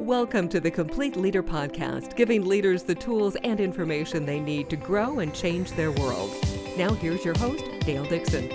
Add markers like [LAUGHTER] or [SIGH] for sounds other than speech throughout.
Welcome to the Complete Leader Podcast, giving leaders the tools and information they need to grow and change their worlds. Now, here's your host, Dale Dixon.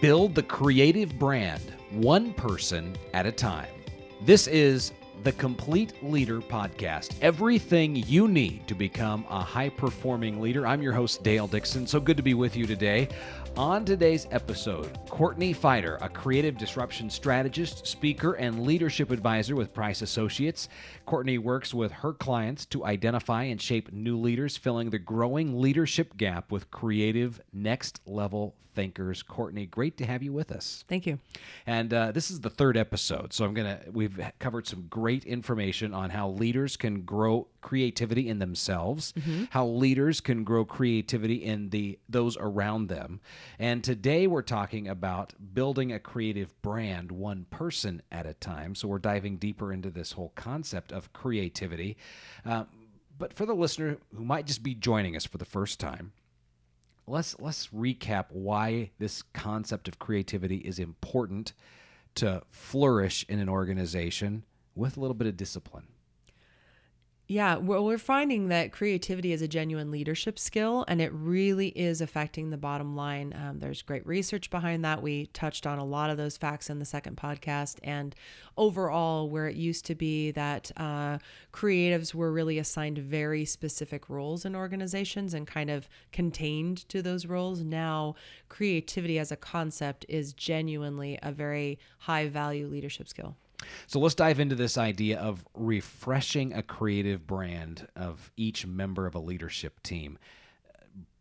Build the creative brand, one person at a time. This is the Complete Leader Podcast. Everything you need to become a high performing leader. I'm your host, Dale Dixon. So good to be with you today. On today's episode, Courtney Feider, a creative disruption strategist, speaker, and leadership advisor with Price Associates. Courtney works with her clients to identify and shape new leaders, filling the growing leadership gap with creative, next level thinkers. Courtney, great to have you with us. Thank you. And uh, this is the third episode, so I'm gonna. We've covered some great information on how leaders can grow creativity in themselves, mm-hmm. how leaders can grow creativity in the those around them, and today we're talking about building a creative brand, one person at a time. So we're diving deeper into this whole concept of creativity. Uh, but for the listener who might just be joining us for the first time let's let's recap why this concept of creativity is important to flourish in an organization with a little bit of discipline. Yeah, well, we're finding that creativity is a genuine leadership skill and it really is affecting the bottom line. Um, there's great research behind that. We touched on a lot of those facts in the second podcast. And overall, where it used to be that uh, creatives were really assigned very specific roles in organizations and kind of contained to those roles, now creativity as a concept is genuinely a very high value leadership skill. So let's dive into this idea of refreshing a creative brand of each member of a leadership team.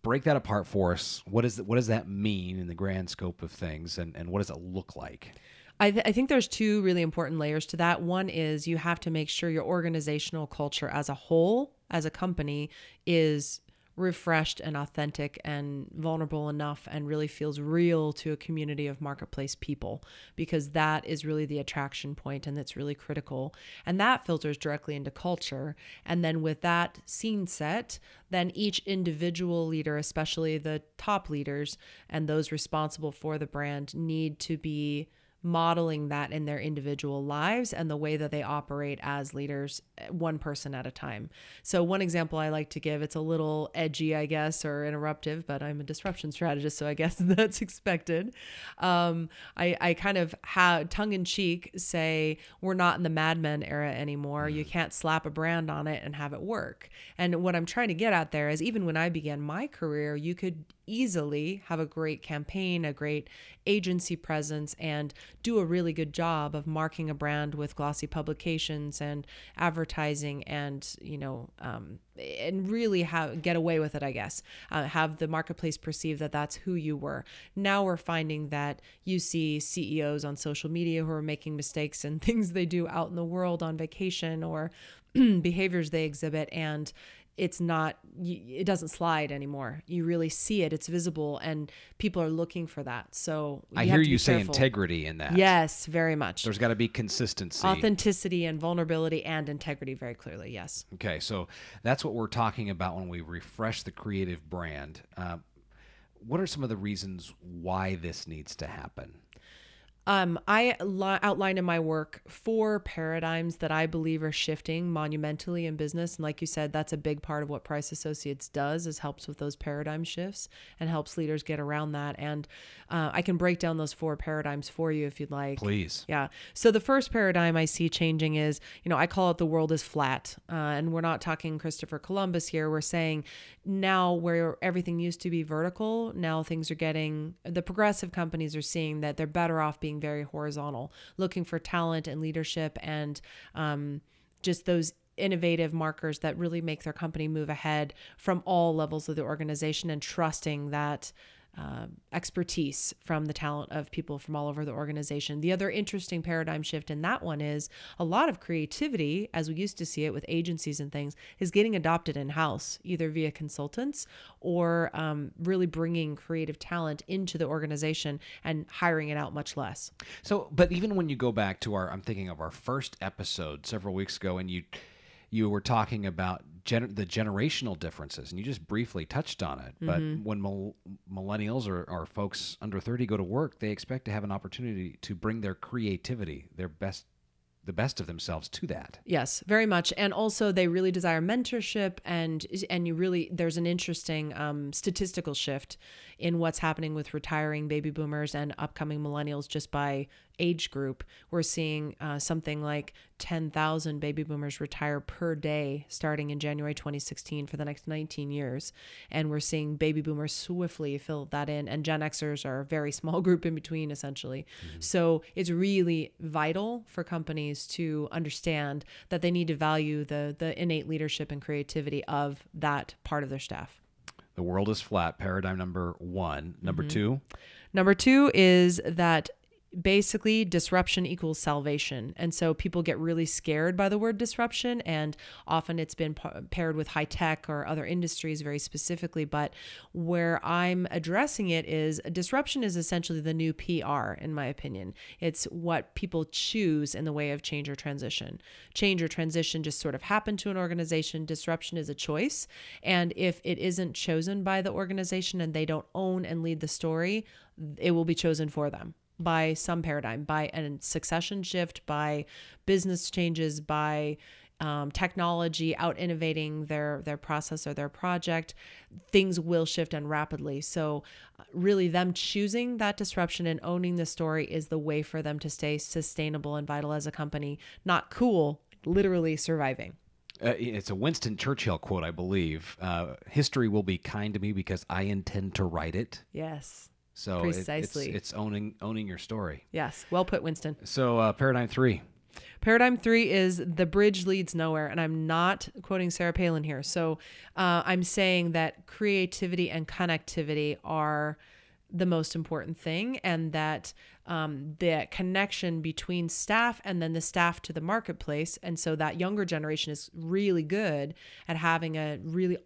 Break that apart for us. What is what does that mean in the grand scope of things, and, and what does it look like? I, th- I, think there's two really important layers to that. One is you have to make sure your organizational culture as a whole, as a company, is refreshed and authentic and vulnerable enough and really feels real to a community of marketplace people because that is really the attraction point and that's really critical. And that filters directly into culture. And then with that scene set then each individual leader especially the top leaders and those responsible for the brand need to be modeling that in their individual lives and the way that they operate as leaders, eh, one person at a time. So, one example I like to give, it's a little edgy, I guess, or interruptive, but I'm a disruption strategist, so I guess [LAUGHS] that's expected. Um, I, I kind of have tongue in cheek say, we're not in the Mad Men era anymore. You mm. can't slap a brand on it and have it work. And what I'm trying to get at there is even when I began my career, you could easily have a great campaign, a great agency presence, and do a really good job of marking a brand with glossy publications and advertising, and you know, um, and really have get away with it. I guess uh, have the marketplace perceive that that's who you were. Now we're finding that you see CEOs on social media who are making mistakes and [LAUGHS] things they do out in the world on vacation or [CLEARS THROAT] behaviors they exhibit and it's not it doesn't slide anymore. You really see it. It's visible and people are looking for that. So i hear you say integrity in that. Yes very much. There's got to be consistency. Authenticity and vulnerability and integrity very clearly yes. Okay so that's what we're talking about when we refresh the creative brand. Uh, what are some of the reasons why this needs to happen um, I li- outline in my work four paradigms that I believe are shifting monumentally in business, and like you said, that's a big part of what Price Associates does is helps with those paradigm shifts and helps leaders get around that. And uh, I can break down those four paradigms for you if you'd like. Please. Yeah. So the first paradigm I see changing is, you know, I call it the world is flat, uh, and we're not talking Christopher Columbus here. We're saying now where everything used to be vertical, now things are getting the progressive companies are seeing that they're better off being very horizontal, looking for talent and leadership and um, just those innovative markers that really make their company move ahead from all levels of the organization and trusting that uh, expertise from the talent of people from all over the organization. The other interesting paradigm shift in that one is a lot of creativity, as we used to see it with agencies and things, is getting adopted in house, either via consultants or um, really bringing creative talent into the organization and hiring it out much less. So, but even when you go back to our, I'm thinking of our first episode several weeks ago, and you you were talking about gen- the generational differences, and you just briefly touched on it. Mm-hmm. But when mil- millennials or, or folks under 30 go to work, they expect to have an opportunity to bring their creativity, their best the best of themselves to that. Yes, very much. And also they really desire mentorship and and you really there's an interesting um, statistical shift in what's happening with retiring baby boomers and upcoming millennials just by age group. We're seeing uh, something like 10,000 baby boomers retire per day starting in January 2016 for the next 19 years. And we're seeing baby boomers swiftly fill that in. And Gen Xers are a very [LAUGHS] small group in between, essentially. Mm-hmm. So it's really vital for companies to understand that they need to value the, the innate leadership and creativity of that part of their staff. The world is flat, paradigm number one. Number mm-hmm. two? Number two is that basically disruption equals salvation. And so people get really scared by the word disruption. And often it's been paired with high tech or other industries very specifically. But where I'm addressing it is disruption is essentially the new PR, in my opinion. It's what people choose in the way of change or transition. Change or transition just sort of happen to an organization. Disruption is a choice. And if it isn't chosen by the organization and they don't own and lead the story, it will be chosen for them by some paradigm, by a succession shift, by business changes, by um, technology out innovating their their process or their project, things will shift and rapidly. So, really, them choosing that disruption and owning the story is the way for them to stay sustainable and vital as a company. Not cool, literally surviving. Uh, it's a Winston Churchill quote, I believe. Uh, History will be kind to me because I intend to write it. Yes. So precisely, it, it's, it's, owning owning your story. Yes, well put, Winston. So uh, paradigm three. Paradigm three is the bridge leads nowhere, and I'm not quoting Sarah Palin here. So uh, I'm saying that creativity and connectivity are the most important thing, and that um, the connection between staff and then the staff to the marketplace, and so that younger generation is really good at having a really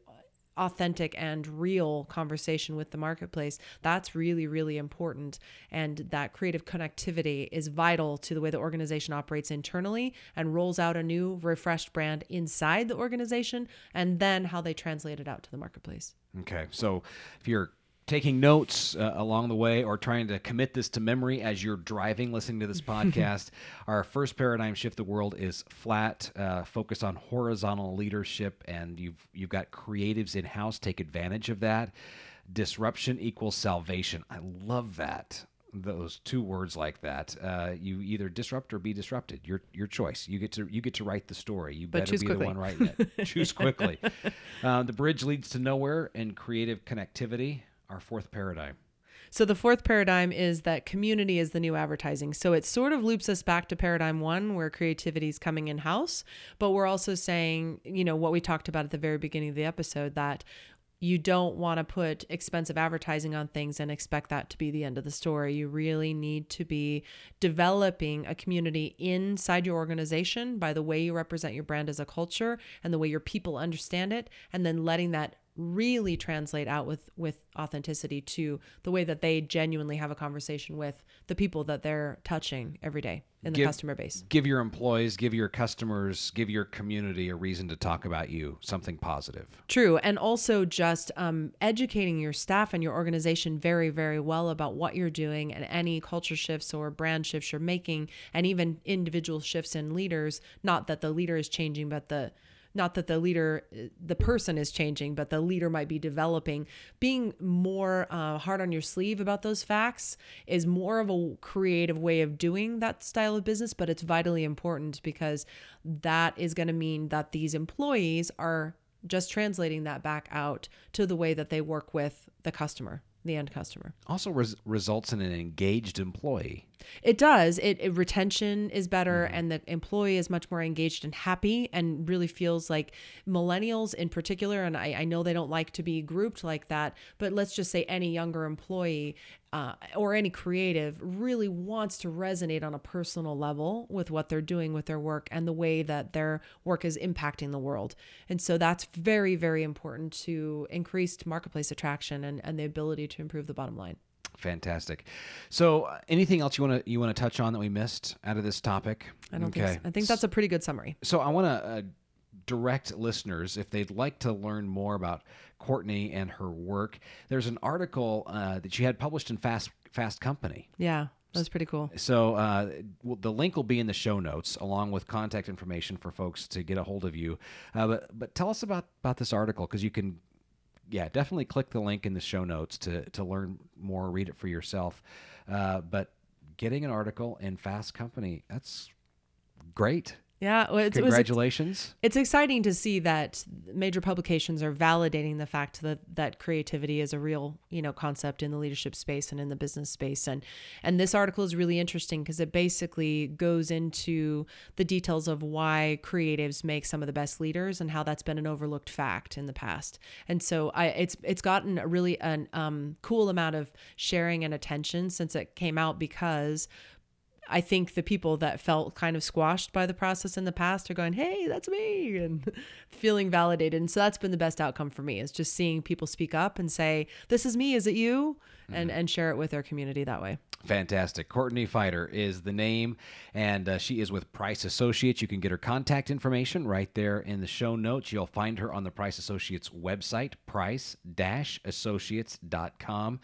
authentic and real conversation with the marketplace that's really really important. And that creative connectivity is vital to the way the organization operates internally and rolls out a new refreshed brand inside the organization and then how they translate it out to the marketplace. Okay. So if you're taking notes uh, along the way or trying to commit this to memory as you're driving listening to this [LAUGHS] podcast our first paradigm shift the world is flat uh, focus on horizontal leadership and you've you've got creatives in house take advantage of that. Disruption equals salvation. I love that those two words like that. Uh, you either disrupt or be disrupted. Your your choice. You get to you get to write the story. You but better be quickly. the one writing it. [LAUGHS] Choose quickly. Uh, the bridge leads to nowhere and creative connectivity our fourth paradigm. So the fourth paradigm is that community is the new advertising. So it sort of loops us back to paradigm 1 where creativity is coming in house, but we're also saying, you know, what we talked about at the very beginning of the episode that you don't want to put expensive advertising on things and expect that to be the end of the story. You really need to be developing a community inside your organization by the way you represent your brand as a culture and the way your people understand it, and then letting that really translate out with with authenticity to the way that they genuinely have a conversation with the people that they're touching every day in the customer base. Give your employees, give your customers, give your community a reason to talk about you, something positive. True, and also just um, educating your staff and your organization very, very well about what you're doing and any culture shifts or brand shifts you're making, and even individual shifts in leaders. Not that the leader is changing, but the not that the leader the person is changing but the leader might be developing. Being more uh, hard on your sleeve about those facts is more of a creative way of doing that style of business but it's vitally important because that is going to mean that these employees are just translating that back out to the way that they work with the customer the end customer. Also res- results in an engaged employee. It does. It, it retention is better, mm-hmm. and the employee is much more engaged and happy, and really feels like millennials in particular. And I, I know they don't like to be grouped like that, but let's just say any younger employee uh, or any creative really wants to resonate on a personal level with what they're doing with their work and the way that their work is impacting the world. And so that's very, very important to increased marketplace attraction and, and the ability to improve the bottom line. Fantastic. So, uh, anything else you want to you want to touch on that we missed out of this topic? I don't okay. think so. I think that's a pretty good summary. So, I want to uh, direct listeners if they'd like to learn more about Courtney and her work. There's an article uh, that she had published in Fast Fast Company. Yeah. That's pretty cool. So uh, the link will be in the show notes, along with contact information for folks to get a hold of you. Uh, but but tell us about about this article because you can, yeah, definitely click the link in the show notes to to learn more, read it for yourself. Uh, but getting an article in Fast Company, that's great. Yeah, well, it's, it was Congratulations. it's exciting to see that major publications are validating the fact that that creativity is a real you know concept in the leadership space and in the business space and and this article is really interesting because it basically goes into the details of why creatives make some of the best leaders and how that's been an overlooked fact in the past and so I it's it's gotten a really an um, cool amount of sharing and attention since it came out because I think the people that felt kind of squashed by the process in the past are going, "Hey, that's me," and [LAUGHS] feeling validated. And so that's been the best outcome for me is just seeing people speak up and say, "This is me. Is it you?" and and share it with their community that way. Fantastic. Courtney Feider is the name, and uh, she is with Price Associates. You can get her contact information right there in the show notes. You'll find her on the Price Associates website, price-associates.com.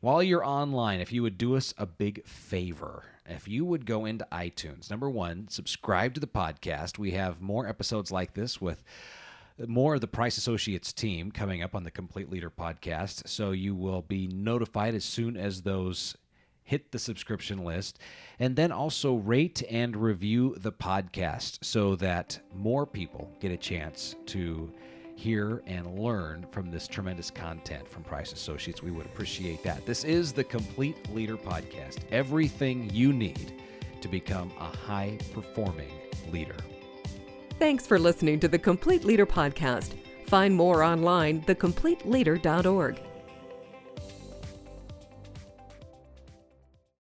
While you're online, if you would do us a big favor, if you would go into iTunes, number one, subscribe to the podcast. We have more episodes like this with more of the Price Associates team coming up on the Complete Leader podcast. So you will be notified as soon as those hit the subscription list. And then also rate and review the podcast so that more people get a chance to hear and learn from this tremendous content from Price Associates. We would appreciate that. This is the Complete Leader podcast. Everything you need to become a high performing leader. Thanks for listening to the Complete Leader Podcast. Find more online, thecompleteleader.org.